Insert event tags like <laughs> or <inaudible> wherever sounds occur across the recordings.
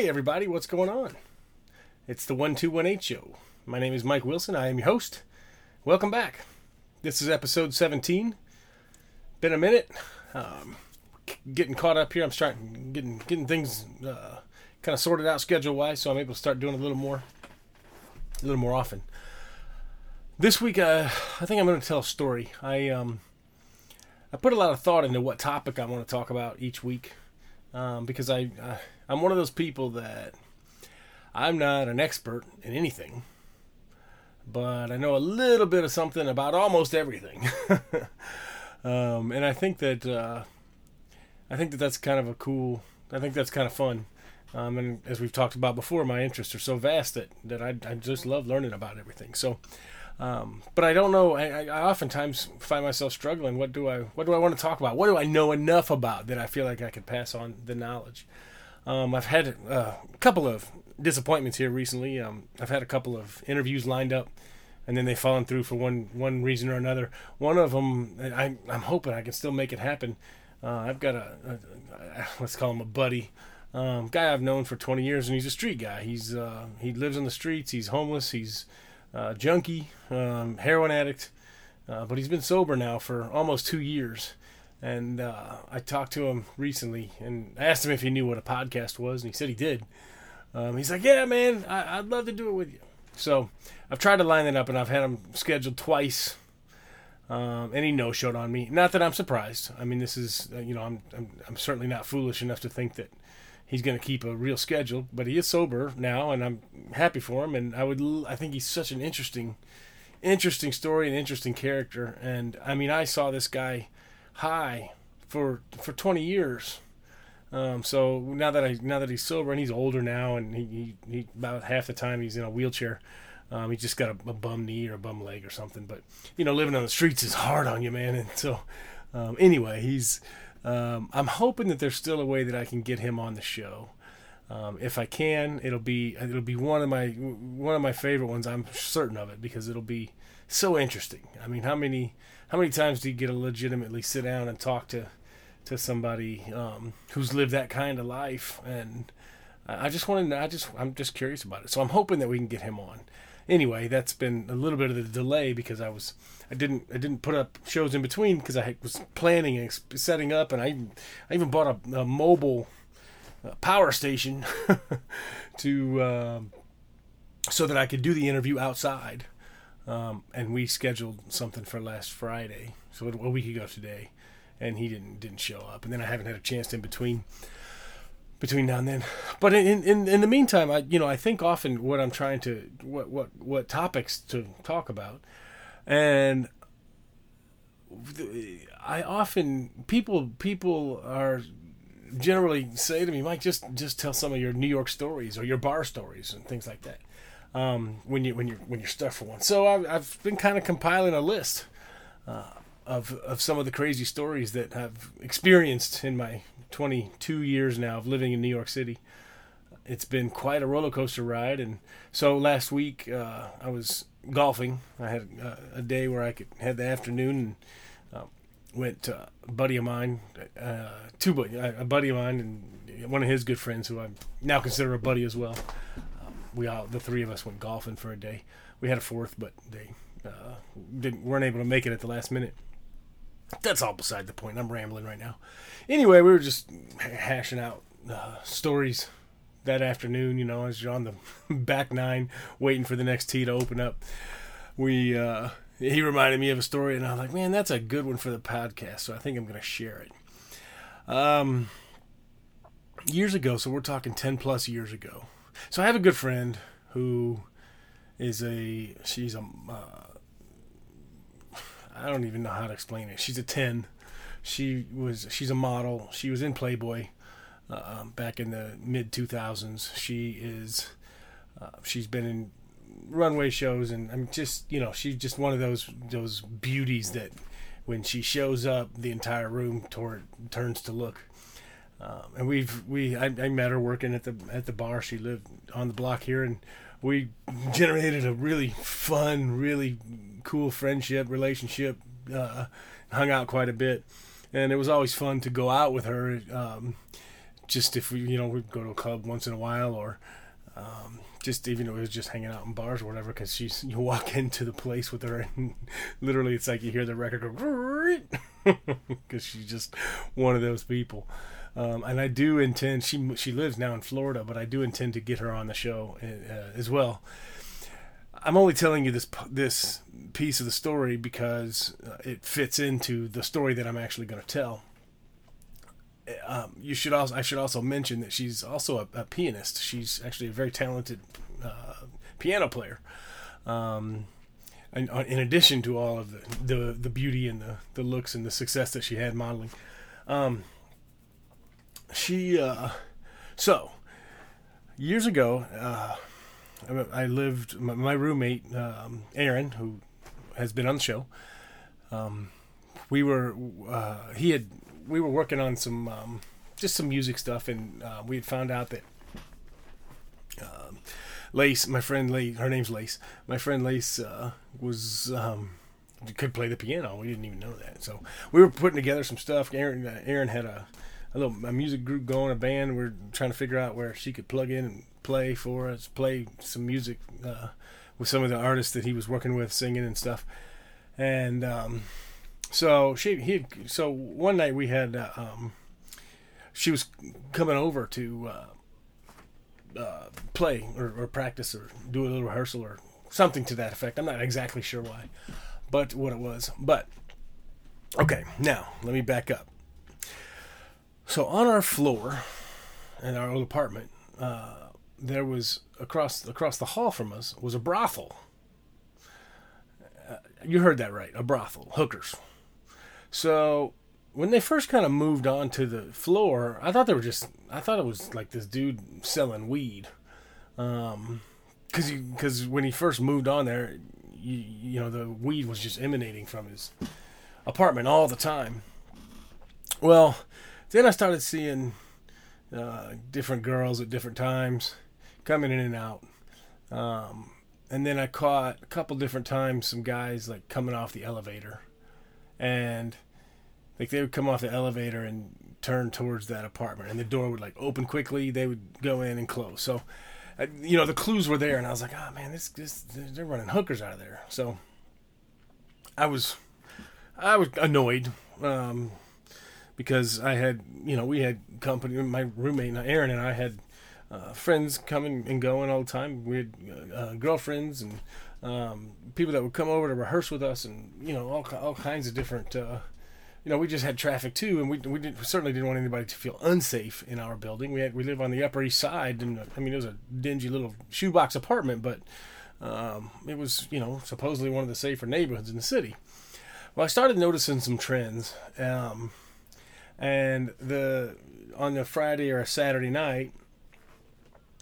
Hey, everybody, what's going on? It's the 1218 show. My name is Mike Wilson. I am your host. Welcome back. This is episode 17. Been a minute. Um, getting caught up here. I'm starting getting getting things uh, kind of sorted out schedule wise, so I'm able to start doing a little more, a little more often. This week, uh, I think I'm going to tell a story. I um, I put a lot of thought into what topic I want to talk about each week um, because I, I I'm one of those people that I'm not an expert in anything, but I know a little bit of something about almost everything. <laughs> um, and I think that uh, I think that that's kind of a cool. I think that's kind of fun. Um, and as we've talked about before, my interests are so vast that that I, I just love learning about everything. So. Um, but I don't know. I, I oftentimes find myself struggling. What do I What do I want to talk about? What do I know enough about that I feel like I could pass on the knowledge? Um, I've had uh, a couple of disappointments here recently. Um, I've had a couple of interviews lined up, and then they've fallen through for one one reason or another. One of them, I, I'm hoping I can still make it happen. Uh, I've got a, a, a, <laughs> let's call him a buddy, um, guy I've known for 20 years, and he's a street guy. He's uh, he lives on the streets. He's homeless. He's uh, junkie, um, heroin addict, uh, but he's been sober now for almost two years. And uh, I talked to him recently and asked him if he knew what a podcast was, and he said he did. Um, he's like, "Yeah, man, I- would love to do it with you." So I've tried to line it up, and I've had him scheduled twice, um, and he no showed on me. Not that I'm surprised. I mean, this is uh, you know I'm, I'm I'm certainly not foolish enough to think that he's going to keep a real schedule, but he is sober now, and I'm happy for him. And I would, I think he's such an interesting, interesting story and interesting character. And I mean, I saw this guy high for for 20 years. Um, so now that I now that he's sober and he's older now, and he, he, he about half the time he's in a wheelchair. Um, he's just got a, a, bum knee or a bum leg or something. But you know, living on the streets is hard on you, man. <laughs> And so, um, anyway, he's um, I'm hoping that there's still a way that I can get him on the show. Um, if I can, it'll be it'll be one of my one of my favorite ones. I'm certain of it because it'll be so interesting. I mean, how many how many times do you get to legitimately sit down and talk to to somebody um, who's lived that kind of life? And I just want to I just I'm just curious about it. So I'm hoping that we can get him on anyway, that's been a little bit of the delay because I was I didn't I didn't put up shows in between because I was planning and setting up, and I I even bought a, a mobile uh, power station <laughs> to uh, so that I could do the interview outside. Um, and we scheduled something for last Friday, so a week ago today, and he didn't didn't show up, and then I haven't had a chance in between between now and then. But in, in in the meantime, I you know I think often what I'm trying to what what what topics to talk about, and I often people people are generally say to me, Mike, just just tell some of your New York stories or your bar stories and things like that. Um, when you when you when you're stuck for one. So I've, I've been kind of compiling a list. Uh, of, of some of the crazy stories that I've experienced in my 22 years now of living in New York City. It's been quite a roller coaster ride, and so last week uh, I was golfing. I had uh, a day where I could had the afternoon and uh, went to a buddy of mine, uh, two buddy, a buddy of mine, and one of his good friends who I now consider a buddy as well. Um, we all the three of us went golfing for a day. We had a fourth, but they uh, didn't weren't able to make it at the last minute. That's all beside the point. I'm rambling right now. Anyway, we were just hashing out uh, stories that afternoon. You know, as you're on the <laughs> back nine, waiting for the next tee to open up. We uh, he reminded me of a story, and I was like, man, that's a good one for the podcast. So I think I'm going to share it. Um, years ago, so we're talking ten plus years ago. So I have a good friend who is a she's a uh, I don't even know how to explain it. She's a ten. She was she's a model. She was in Playboy uh, um, back in the mid two thousands. She is uh, she's been in runway shows and I'm just you know she's just one of those those beauties that when she shows up the entire room toward, turns to look. Um, and we've we I, I met her working at the at the bar. She lived on the block here and we generated a really fun, really cool friendship, relationship, uh, hung out quite a bit. And it was always fun to go out with her um, just if we, you know, we'd go to a club once in a while or um, just even though it was just hanging out in bars or whatever, because she's you walk <laughs> into the place with her and literally it's like you hear the record go <laughs> because she's just one of those people. Um, and I do intend she she lives now in Florida, but I do intend to get her on the show uh, as well. I'm only telling you this this piece of the story because uh, it fits into the story that I'm actually going to tell. Um, you should also I should also mention that she's also a, a pianist. She's actually a very talented uh, piano player. Um, uh, in addition to all of the, the, the beauty and the, the looks and the success that she had modeling, um, she uh, so years ago uh, I lived my, my roommate um, Aaron who has been on the show. Um, we were uh, he had we were working on some um, just some music stuff, and uh, we had found out that uh, Lace, my friend Lace, her name's Lace. My friend Lace uh, was um, could play the piano. We didn't even know that, so we were putting together some stuff. Aaron, uh, Aaron had a a little a music group going, a band. We are trying to figure out where she could plug in and play for us, play some music uh, with some of the artists that he was working with, singing and stuff. And um, so she he so one night we had uh, um, she was coming over to uh, uh, play or, or, practice or do a little rehearsal or something to that effect. I'm not exactly sure why, but what it was. But okay, now let me back up. So on our floor in our old apartment, uh, there was across across the hall from us was a brothel. Uh, you heard that right, a brothel, hookers. So when they first kind of moved on to the floor, I thought they were just I thought it was like this dude selling weed. Um, cause cause when he first moved on there, you, you know the weed was just emanating from his apartment all the time. Well, then I started seeing uh, different girls at different times coming in and out. Um, and then I caught a couple different times some guys like coming off the elevator and like they would come off the elevator and turn towards that apartment and the door would like open quickly they would go in and close so uh, you know the clues were there and i was like oh man this, this they're running hookers out of there so i was i was annoyed um, because i had you know we had company my roommate aaron and i had uh, friends coming and going all the time we had uh, girlfriends and um, people that would come over to rehearse with us, and you know all all kinds of different. Uh, you know, we just had traffic too, and we we, did, we, certainly didn't want anybody to feel unsafe in our building. We had we live on the Upper East Side, and I mean it was a dingy little shoebox apartment, but um, it was you know supposedly one of the safer neighborhoods in the city. Well, I started noticing some trends, um, and the on the Friday or a Saturday night,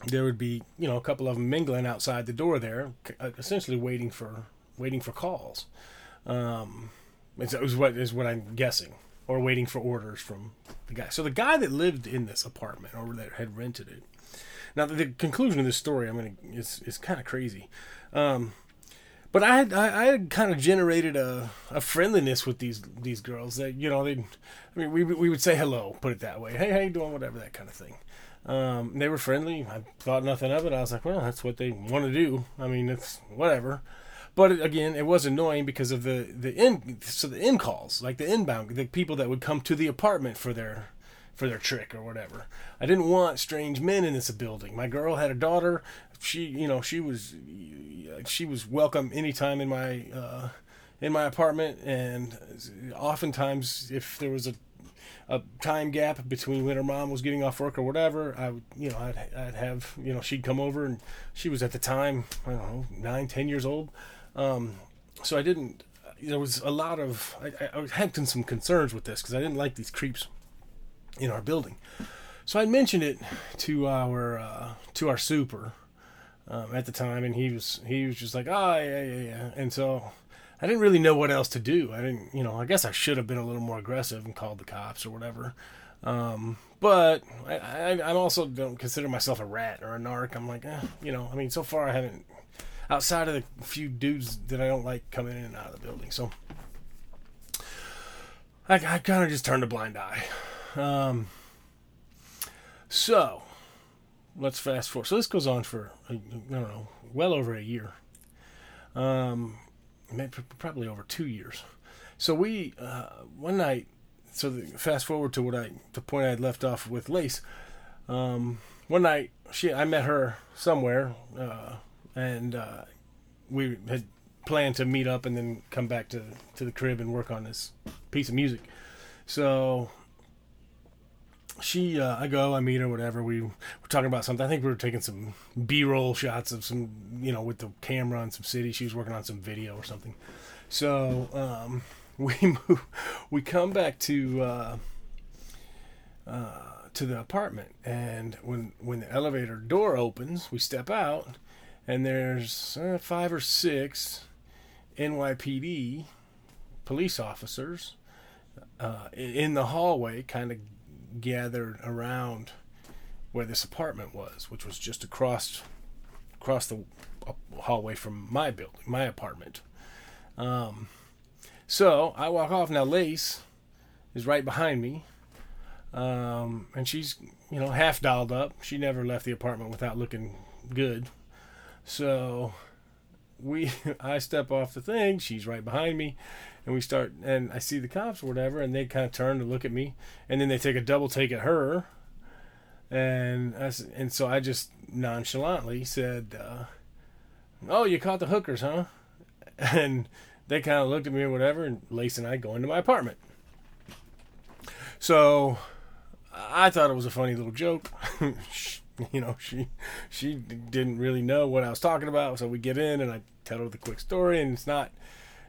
there would be you know a couple of them mingling outside the door there, uh, essentially waiting for waiting for calls. Um, is what is what I'm guessing, or waiting for orders from the guy. So the guy that lived in this apartment or that had rented it. Now the, the conclusion of this story, I mean, is is kind of crazy. Um, but I had I, I had kind of generated a, a friendliness with these these girls that you know they, I mean we we would say hello, put it that way. Hey, how you doing? Whatever that kind of thing. Um, they were friendly. I thought nothing of it. I was like, well, that's what they want to do. I mean, it's whatever. But again, it was annoying because of the the in so the in calls, like the inbound, the people that would come to the apartment for their for their trick or whatever. I didn't want strange men in this building. My girl had a daughter. She, you know, she was she was welcome anytime in my uh, in my apartment, and oftentimes if there was a a time gap between when her mom was getting off work or whatever, I would, you know, I'd, I'd have, you know, she'd come over and she was at the time, I don't know, nine, ten years old. Um, so I didn't, there was a lot of, I, I had some concerns with this because I didn't like these creeps in our building. So I mentioned it to our, uh, to our super, um, at the time, and he was, he was just like, oh, yeah, yeah, yeah. And so I didn't really know what else to do. I didn't, you know, I guess I should have been a little more aggressive and called the cops or whatever. Um, but I, I, I also don't consider myself a rat or a narc. I'm like, eh, you know, I mean, so far I haven't, outside of the few dudes that I don't like coming in and out of the building. So I, I kind of just turned a blind eye. Um, So, let's fast forward. So this goes on for I don't know, well over a year. Um, probably over two years. So we uh, one night. So the, fast forward to what I the point I had left off with Lace. Um, one night she I met her somewhere, uh, and uh, we had planned to meet up and then come back to to the crib and work on this piece of music. So she, uh, I go, I meet her, whatever. We were talking about something. I think we were taking some B-roll shots of some, you know, with the camera on some city. She was working on some video or something. So um, <laughs> we move, we come back to uh, uh, to the apartment, and when when the elevator door opens, we step out, and there's uh, five or six NYPD police officers uh, in the hallway, kind of gathered around where this apartment was, which was just across across the hallway from my building, my apartment. Um, so I walk off. Now Lace is right behind me, um, and she's you know half dolled up. She never left the apartment without looking good. So we, <laughs> I step off the thing. She's right behind me, and we start and I see the cops or whatever, and they kind of turn to look at me, and then they take a double take at her, and I, and so I just nonchalantly said, uh, "Oh, you caught the hookers, huh?" <laughs> And they kind of looked at me or whatever, and Lace and I go into my apartment. So I thought it was a funny little joke. <laughs> <laughs> you know, she she didn't really know what I was talking about, so we get in and I tell her the quick story, and it's not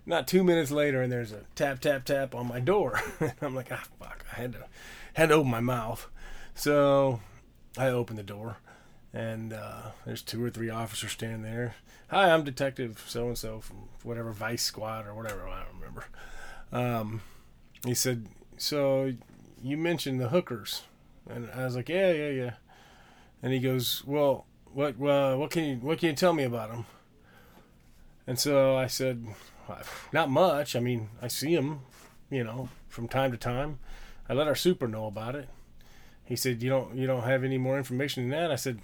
not two minutes later, and there's a tap, tap, tap on my door. <laughs> and I'm like, ah, fuck! I had to had to open my mouth. So I open the door, and uh, there's two or three officers standing there. Hi, I'm Detective so and so from whatever Vice Squad or whatever. I don't remember. Um, he said, "So you mentioned the hookers," and I was like, "Yeah, yeah, yeah." And he goes, "Well, what uh, what can you what can you tell me about them?" And so I said, not much. I mean, I see him, you know, from time to time. I let our super know about it. He said, "You don't, you don't have any more information than that." I said,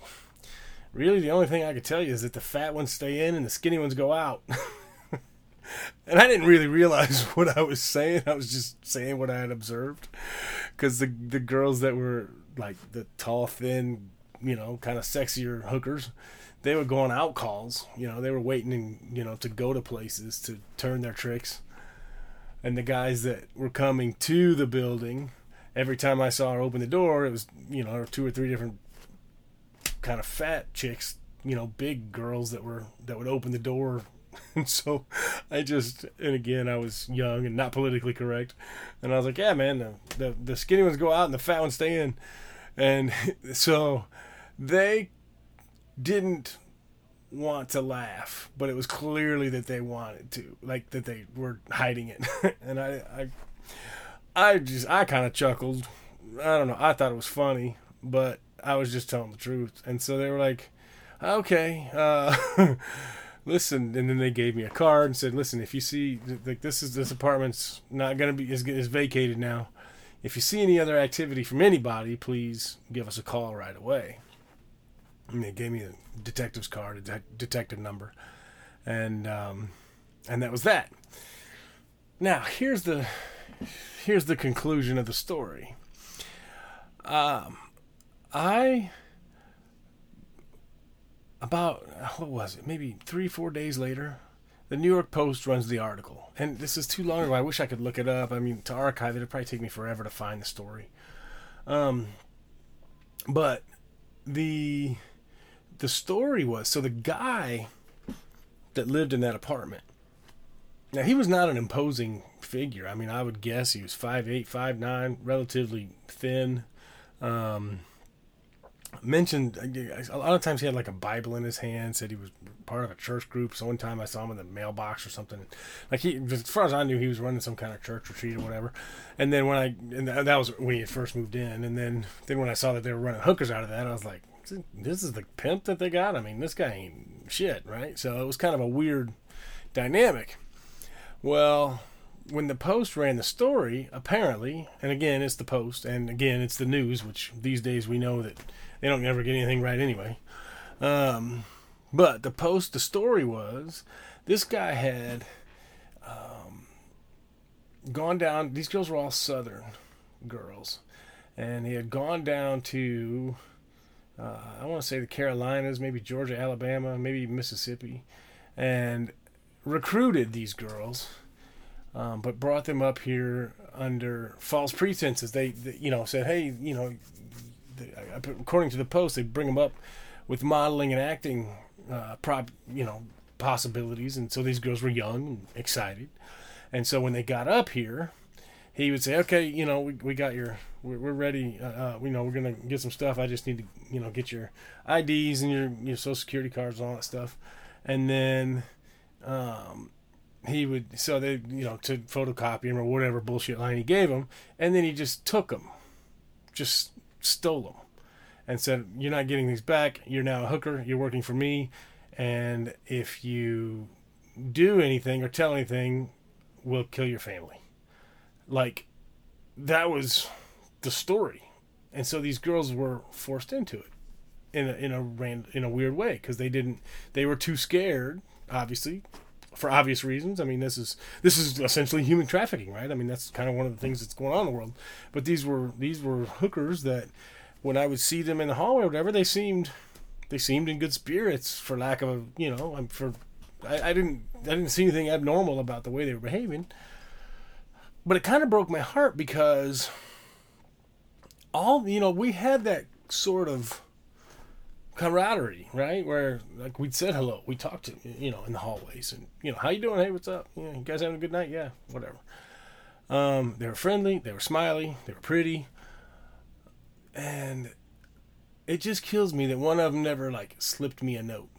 "Really, the only thing I could tell you is that the fat ones stay in and the skinny ones go out." <laughs> and I didn't really realize <laughs> what I was saying. I was just saying what I had observed, because the the girls that were like the tall, thin, you know, kind of sexier hookers, they were going out calls. You know, they were waiting, and you know, to go to places to turn their tricks. And the guys that were coming to the building, every time I saw her open the door, it was you know two or three different kind of fat chicks, you know, big girls that were that would open the door. <laughs> And so I just, and again, I was young and not politically correct, and I was like, yeah, man, the the, the skinny ones go out and the fat ones stay in, and <laughs> so they didn't want to laugh, but it was clearly that they wanted to, like that they were hiding it. <laughs> and I, I, I just, I kind of chuckled. I don't know. I thought it was funny, but I was just telling the truth. And so they were like, "Okay, uh, <laughs> listen." And then they gave me a card and said, "Listen, if you see like this is this apartment's not gonna be is, is vacated now. If you see any other activity from anybody, please give us a call right away." And they gave me a detective's card, a de- detective number, and um, and that was that. Now here's the here's the conclusion of the story. Um, I about what was it? Maybe three four days later, the New York Post runs the article, and this is too long ago. I wish I could look it up. I mean, to archive it, it'd probably take me forever to find the story. Um, but the the story was so the guy that lived in that apartment. Now he was not an imposing figure. I mean, I would guess he was five eight, five nine, relatively thin. Um, mentioned a lot of times he had like a Bible in his hand. Said he was part of a church group. So one time I saw him in the mailbox or something. Like he, as far as I knew, he was running some kind of church retreat or whatever. And then when I, and that was when he first moved in. And then then when I saw that they were running hookers out of that, I was like, this is the pimp that they got. I mean, this guy ain't shit, right? So it was kind of a weird dynamic. Well, when the Post ran the story, apparently, and again, it's the Post, and again, it's the news, which these days we know that they don't ever get anything right anyway. Um, but the Post, the story was this guy had um, gone down, these girls were all Southern girls, and he had gone down to, uh, I want to say the Carolinas, maybe Georgia, Alabama, maybe Mississippi, and recruited these girls um, but brought them up here under false pretenses. They, they, you know, said, hey, you know, they, according to the post, they bring them up with modeling and acting, uh, prop, you know, possibilities. And so these girls were young and excited. And so when they got up here, he would say, okay, you know, we, we got your, we're, we're ready. Uh, uh, you know, we're going to get some stuff. I just need to, you know, get your IDs and your, your social security cards and all that stuff. And then, um, he would so they you know to photocopy him or whatever bullshit line he gave him, and then he just took them, just stole them, and said, "You're not getting these back. You're now a hooker. You're working for me, and if you do anything or tell anything, we'll kill your family." Like that was the story, and so these girls were forced into it in a in a ran, in a weird way because they didn't they were too scared obviously for obvious reasons. I mean, this is this is essentially human trafficking, right? I mean, that's kind of one of the things that's going on in the world. But these were these were hookers that when I would see them in the hallway or whatever, they seemed they seemed in good spirits, for lack of you know, I'm for I, I didn't I didn't see anything abnormal about the way they were behaving. But it kind of broke my heart because all you know we had that sort of camaraderie, right? Where like we'd said hello, we talked to you know in the hallways, and you know how you doing? Hey, what's up? You, you guys having a good night? Yeah, whatever. Um, they were friendly, they were smiley, they were pretty, and it just kills me that one of them never like slipped me a note,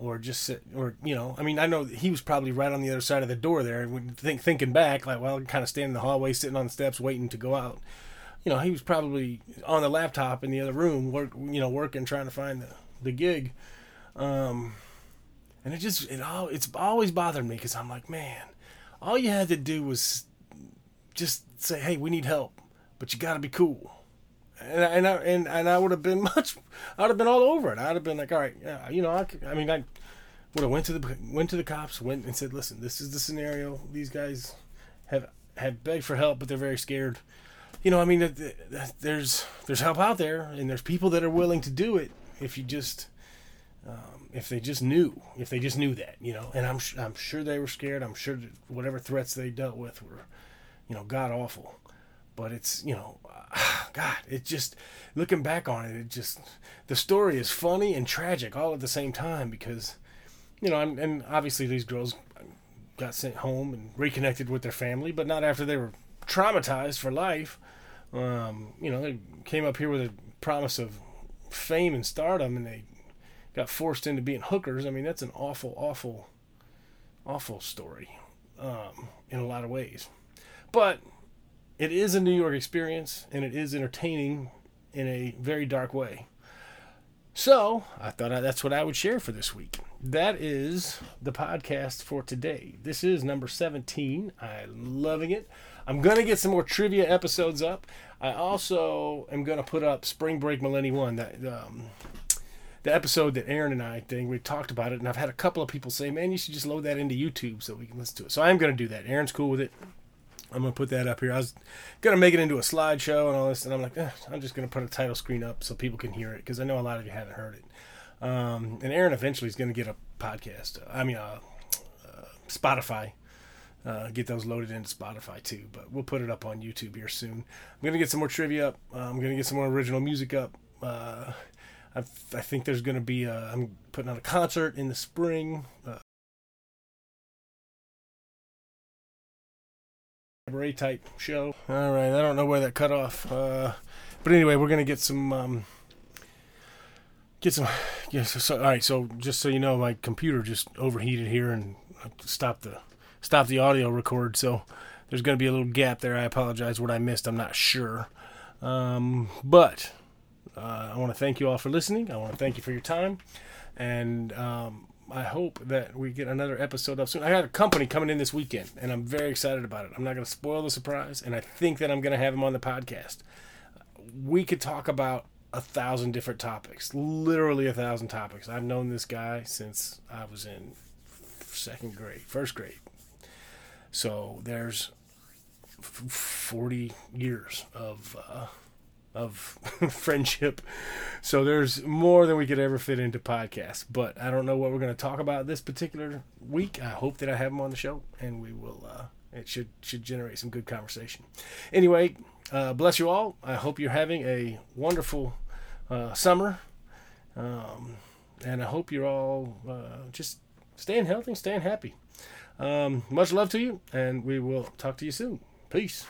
or just sit, or you know, I mean, I know he was probably right on the other side of the door there, and think thinking back, like, well, kind of standing in the hallway, sitting on the steps, waiting to go out you know, he was probably on the laptop in the other room, work, you know, working, trying to find the, the gig. Um, and it just, it all, it's always bothered me because I'm like, man, all you had to do was just say, hey, we need help, but you got to be cool. And, and I and, and I would have been <laughs> much, I'd have been all over it. I'd have been like, all right, yeah, you know, I, I mean, I would have went to the went to the cops, went and said, listen, this is the scenario. These guys have have begged for help, but they're very scared you know, I mean, there's there's help out there, and there's people that are willing to do it if you just um, if they just knew, if they just knew that, you know. And I'm I'm sure they were scared. I'm sure whatever threats they dealt with were, you know, god awful. But it's you know, <sighs> God, it just looking back on it, it just the story is funny and tragic all at the same time because, you know, and, and obviously these girls got sent home and reconnected with their family, but not after they were traumatized for life. Um, you know, they came up here with a promise of fame and stardom, and they got forced into being hookers. I mean, that's an awful, awful, awful story um, in a lot of ways. But it is a New York experience, and it is entertaining in a very dark way. So I thought that's what I would share for this week. That is the podcast for today. This is number 17. I'm loving it. I'm going to get some more trivia episodes up. I also am going to put up Spring Break Millennium 1, that, um, the episode that Aaron and I think we talked about it, and I've had a couple of people say, man, you should just load that into YouTube so we can listen to it. So I'm going to do that. Aaron's cool with it. I'm to put that up here. I was to make it into a slideshow and all this, and I'm like, eh, I'm just to put a title screen up so people can hear it because I know a lot of you haven't heard it. Um, and Aaron eventually is to get a podcast. I mean, uh, uh, Spotify uh, get those loaded into Spotify too. But we'll put it up on YouTube here soon. I'm gonna get some more trivia up. Uh, I'm gonna get some more original music up. Uh, I, I think there's gonna be. A, I'm putting on a concert in the spring. Type show. All right, I don't know where that cut off. Uh, but anyway, we're gonna get some. Um, get some. <sighs> Yeah, so, all right. So just so you know, my computer just overheated here and stopped the stop the audio record. So there's going to be a little gap there. I apologize what I missed. I'm not sure. Um, but uh, I want to thank you all for listening. I want to thank you for your time. And um, I hope that we get another episode up soon. I got a company coming in this weekend, and I'm very excited about it. I'm not going to spoil the surprise, and I think that I'm going to have him on the podcast. We could talk about a thousand different topics, literally a thousand topics. I've known this guy since I was in second grade, first grade. So there's 40 years of uh, of <laughs> friendship. So there's more than we could ever fit into podcasts. But I don't know what we're going to talk about this particular week. I hope that I have him on the show, and we will. Uh, it should should generate some good conversation. Anyway, uh, bless you all. I hope you're having a wonderful uh, summer, um, and I hope you're all uh, just staying healthy, staying happy. Um, much love to you, and we will talk to you soon. Peace.